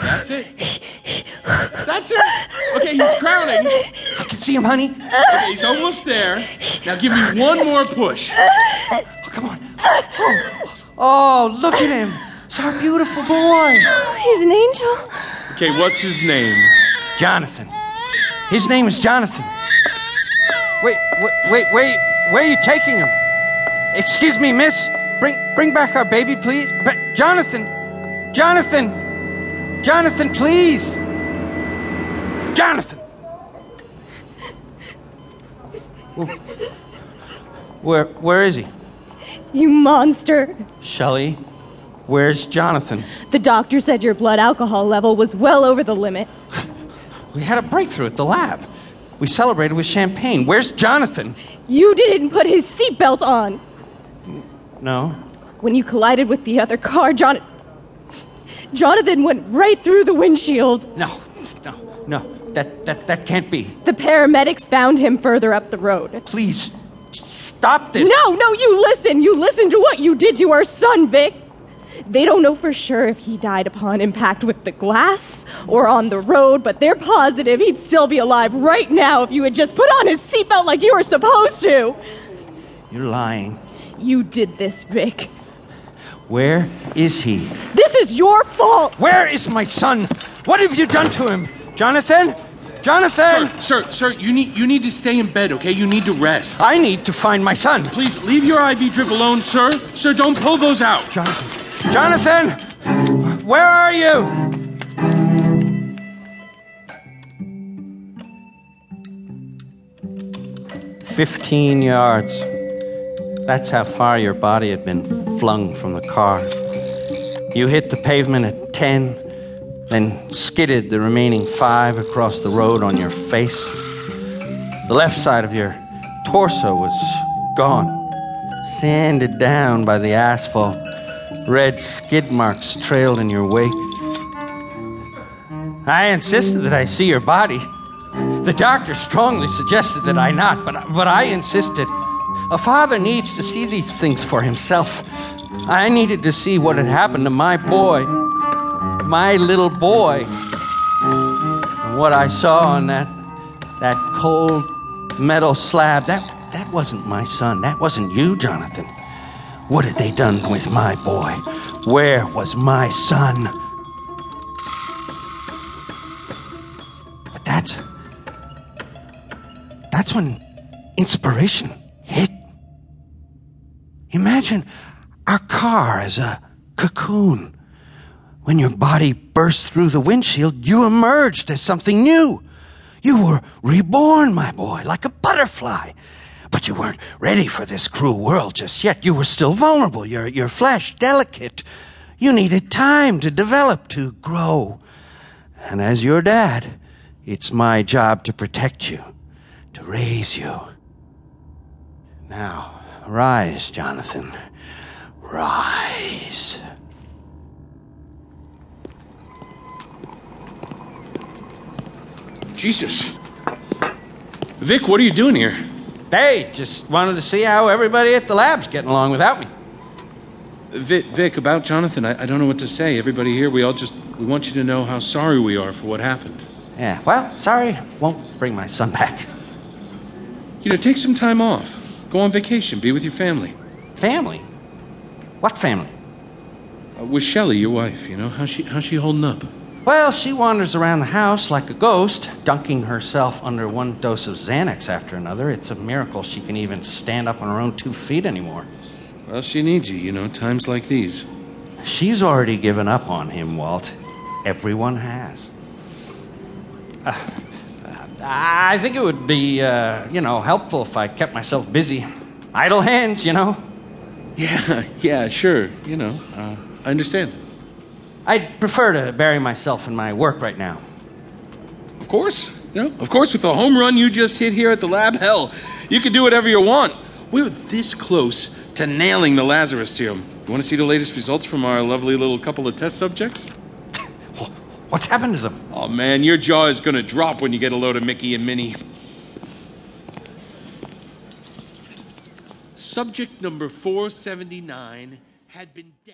That's it. That's it. Okay, he's crowning. I can see him, honey. Okay, he's almost there. Now give me one more push. Oh, come on. Oh, oh, look at him. It's our beautiful boy. He's an angel. Okay, what's his name? Jonathan. His name is Jonathan. Wait, wait, wait, wait. Where are you taking him? Excuse me, miss. Bring, bring back our baby, please. Ba- Jonathan. Jonathan. Jonathan, please. Jonathan. Where, where is he? You monster. Shelley, where's Jonathan? The doctor said your blood alcohol level was well over the limit. We had a breakthrough at the lab. We celebrated with champagne. Where's Jonathan? You didn't put his seatbelt on. No. When you collided with the other car, Jon- Jonathan went right through the windshield. No, no, no. That, that, that can't be. The paramedics found him further up the road. Please, stop this. No, no, you listen. You listen to what you did to our son, Vic. They don't know for sure if he died upon impact with the glass or on the road, but they're positive he'd still be alive right now if you had just put on his seatbelt like you were supposed to. You're lying. You did this, Vic. Where is he? This is your fault. Where is my son? What have you done to him? Jonathan? Jonathan! Sir, sir, sir, you need you need to stay in bed, okay? You need to rest. I need to find my son. Please leave your IV drip alone, sir. Sir, don't pull those out. Jonathan! Jonathan! Where are you? Fifteen yards. That's how far your body had been flung from the car. You hit the pavement at 10, then skidded the remaining five across the road on your face. The left side of your torso was gone, sanded down by the asphalt. Red skid marks trailed in your wake. I insisted that I see your body. The doctor strongly suggested that I not, but, but I insisted. A father needs to see these things for himself. I needed to see what had happened to my boy, my little boy. And what I saw on that, that cold metal slab, that, that wasn't my son. That wasn't you, Jonathan. What had they done with my boy? Where was my son? But that's. That's when inspiration. Imagine our car as a cocoon. When your body burst through the windshield, you emerged as something new. You were reborn, my boy, like a butterfly. But you weren't ready for this cruel world just yet. You were still vulnerable, your, your flesh delicate. You needed time to develop, to grow. And as your dad, it's my job to protect you, to raise you. Now, rise, Jonathan. Rise. Jesus. Vic, what are you doing here? Hey, just wanted to see how everybody at the lab's getting along without me. Vic, Vic about Jonathan, I, I don't know what to say. Everybody here, we all just we want you to know how sorry we are for what happened. Yeah, well, sorry, won't bring my son back. You know, take some time off. Go on vacation. Be with your family. Family? What family? Uh, with Shelley, your wife. You know how's she how's she holding up? Well, she wanders around the house like a ghost, dunking herself under one dose of Xanax after another. It's a miracle she can even stand up on her own two feet anymore. Well, she needs you. You know, times like these. She's already given up on him, Walt. Everyone has. Uh, I think it would be, uh, you know, helpful if I kept myself busy. Idle hands, you know. Yeah, yeah, sure. You know, uh, I understand. I'd prefer to bury myself in my work right now. Of course. You know, of course, with the home run you just hit here at the lab, hell, you can do whatever you want. We're this close to nailing the Lazarus serum. You want to see the latest results from our lovely little couple of test subjects? What's happened to them? Oh man, your jaw is gonna drop when you get a load of Mickey and Minnie. Subject number 479 had been dead.